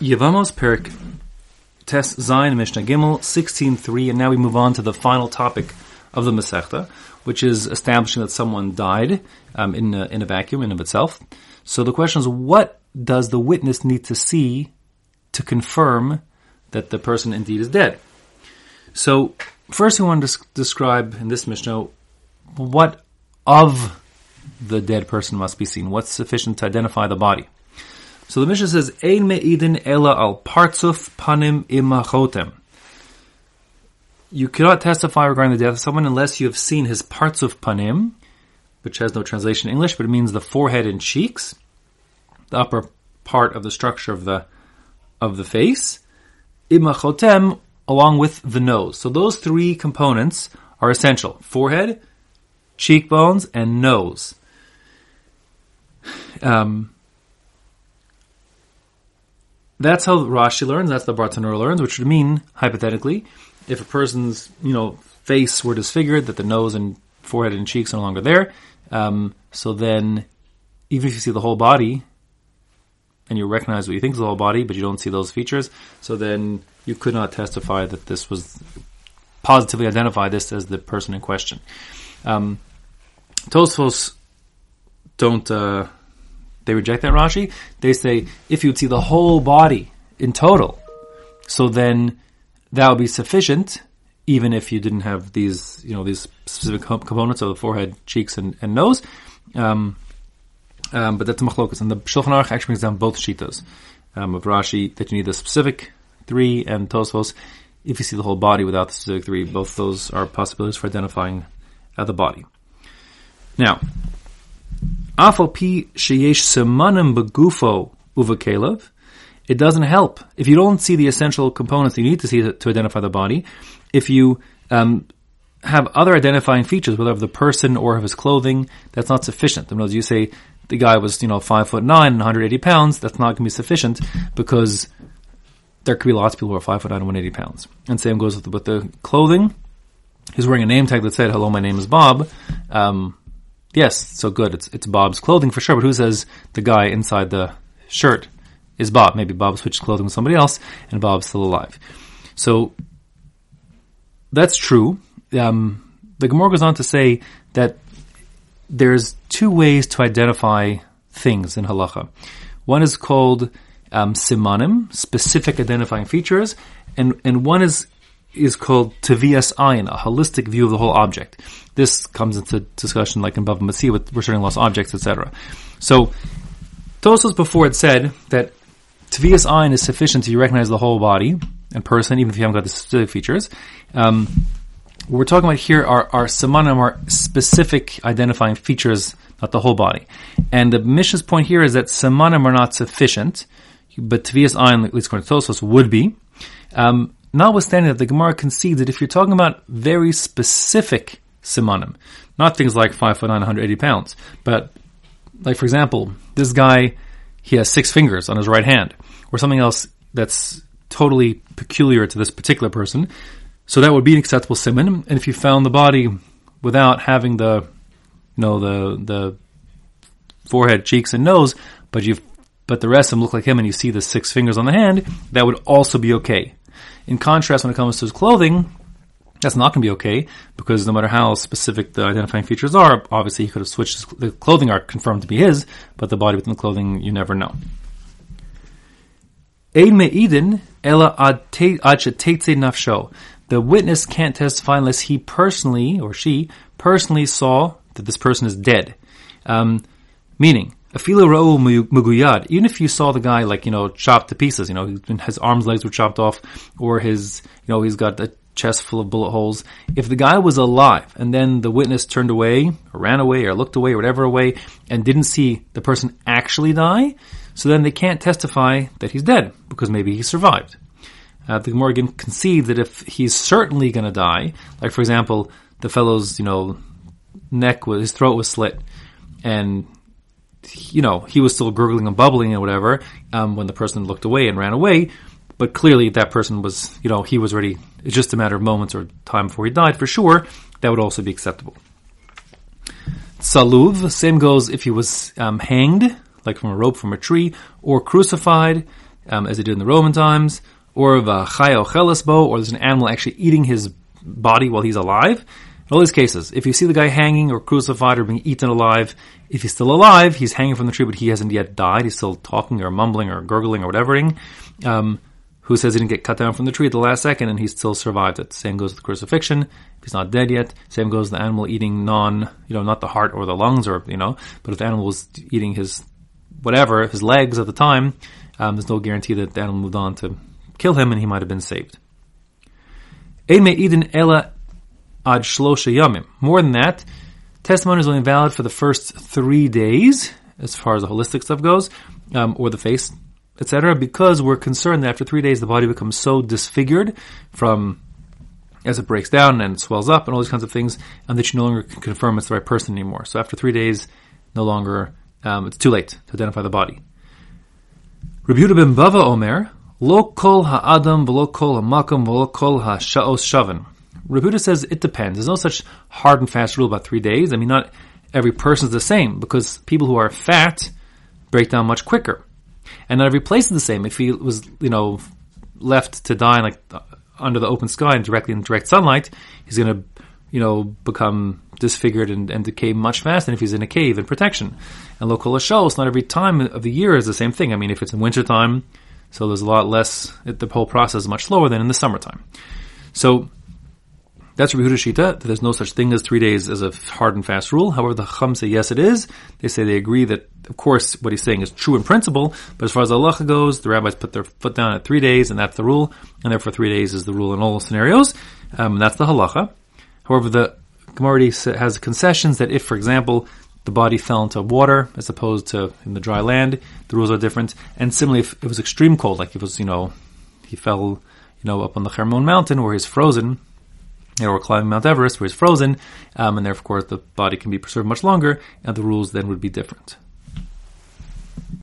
Yevamos Perek Tes Zayin Mishnah Gimel 16.3 and now we move on to the final topic of the Masechta which is establishing that someone died um, in, a, in a vacuum in of itself. So the question is what does the witness need to see to confirm that the person indeed is dead? So first we want to describe in this Mishnah what of the dead person must be seen. What's sufficient to identify the body? So the Mishnah says, Ein me'idin ela al partzuf panim imachotem. You cannot testify regarding the death of someone unless you have seen his partzuf panim, which has no translation in English, but it means the forehead and cheeks, the upper part of the structure of the of the face, imachotem, along with the nose. So those three components are essential: forehead, cheekbones, and nose. Um, that's how Rashi learns. That's the Bartenura learns, which would mean hypothetically, if a person's you know face were disfigured, that the nose and forehead and cheeks are no longer there. Um, so then, even if you see the whole body, and you recognize what you think is the whole body, but you don't see those features, so then you could not testify that this was positively identify this as the person in question. Um, Tosfos don't. Uh, they reject that Rashi. They say if you'd see the whole body in total, so then that would be sufficient, even if you didn't have these, you know, these specific components of the forehead, cheeks, and, and nose. Um, um, but that's machlokas, and the Shulchan Aruch actually brings down both shitas um, of Rashi that you need the specific three, and Tosfos if you see the whole body without the specific three. Both those are possibilities for identifying uh, the body. Now, It doesn't help if you don't see the essential components you need to see to, identify the body. If you um, have other identifying features, whether of the person or of his clothing, that's not sufficient. Words, you say the guy was, you know, five foot nine and 180 pounds, that's not going to be sufficient because there could be lots of people who are five foot nine and 180 pounds. And same goes with the, with the clothing. He's wearing a name tag that said, hello, my name is Bob. Um, Yes, so good. It's it's Bob's clothing for sure, but who says the guy inside the shirt is Bob? Maybe Bob switched clothing with somebody else, and Bob's still alive. So that's true. Um, the Gemara goes on to say that there's two ways to identify things in halacha. One is called um, simanim, specific identifying features, and and one is is called Tavias Ayin, a holistic view of the whole object. This comes into discussion like in Bava Metzia with returning lost objects, etc. So, Tosfos before it said that Tavias Ayin is sufficient to recognize the whole body and person, even if you haven't got the specific features. Um, what we're talking about here are, are samanim, are specific identifying features, not the whole body. And the Mishnah's point here is that samanim are not sufficient, but Tavias Ayin, at least according to Tosfos, would be. Um, notwithstanding that the Gemara concedes that if you're talking about very specific simanim, not things like 5 foot 9, 180 pounds, but like for example, this guy, he has six fingers on his right hand, or something else that's totally peculiar to this particular person, so that would be an acceptable simon. And if you found the body without having the, you know, the, the forehead, cheeks, and nose, but you but the rest of them look like him and you see the six fingers on the hand, that would also be okay. In contrast, when it comes to his clothing, that's not going to be okay because no matter how specific the identifying features are, obviously he could have switched. The clothing are confirmed to be his, but the body within the clothing, you never know. The witness can't testify unless he personally or she personally saw that this person is dead. Um, meaning, muguyad. Even if you saw the guy like you know chopped to pieces, you know his arms, legs were chopped off, or his you know he's got a chest full of bullet holes. If the guy was alive and then the witness turned away, or ran away, or looked away, or whatever away, and didn't see the person actually die, so then they can't testify that he's dead because maybe he survived. Uh, the Morgan concedes that if he's certainly going to die, like for example, the fellow's you know neck was his throat was slit, and you know, he was still gurgling and bubbling and whatever um, when the person looked away and ran away. But clearly, that person was, you know, he was ready. It's just a matter of moments or time before he died. For sure, that would also be acceptable. Saluv, same goes if he was um, hanged, like from a rope from a tree, or crucified. um, as they did in the Roman times, or v'chayo chelasbo, or there's an animal actually eating his body while he's alive. In all these cases, if you see the guy hanging or crucified or being eaten alive, if he's still alive, he's hanging from the tree, but he hasn't yet died. He's still talking or mumbling or gurgling or whatever. Um, who says he didn't get cut down from the tree at the last second and he still survived it. Same goes with the crucifixion. If he's not dead yet, same goes with the animal eating non, you know, not the heart or the lungs or, you know, but if the animal was eating his, whatever, his legs at the time, um, there's no guarantee that the animal moved on to kill him and he might have been saved. Eden ela ad shlosha yamim. More than that, testimony is only valid for the first three days, as far as the holistic stuff goes, um, or the face etc., because we're concerned that after three days the body becomes so disfigured from as it breaks down and swells up and all these kinds of things, and that you no longer can confirm it's the right person anymore. So after three days, no longer um, it's too late to identify the body. Rabbi Yehuda ben Bava Omer, Lo kol ha'adam v'lo kol ha'makam v'lo kol ha'sha'os shavan. Rabbi Yehuda says it depends. There's no such hard and fast rule about three days. I mean, not every person is the same because people who are fat break down much quicker. And not every place is the same. If he was, you know, left to die like under the open sky and directly in direct sunlight, he's going to, you know, become disfigured and, and decay much faster than if he's in a cave in protection. And local shows, not every time of the year is the same thing. I mean, if it's in wintertime, so there's a lot less, it, the whole process is much slower than in the summertime. So that's Rabbi Shita, that there's no such thing as three days as a hard and fast rule. However, the Chum say yes it is. They say they agree that, of course, what he's saying is true in principle, but as far as Allah goes, the rabbis put their foot down at three days, and that's the rule, and therefore three days is the rule in all scenarios. Um, that's the halacha. However, the Gemara has concessions that if, for example, the body fell into water as opposed to in the dry land, the rules are different. And similarly, if it was extreme cold, like if it was, you know, he fell, you know, up on the Hermon mountain where he's frozen, or climbing Mount Everest where it's frozen, um, and therefore of course, the body can be preserved much longer, and the rules then would be different.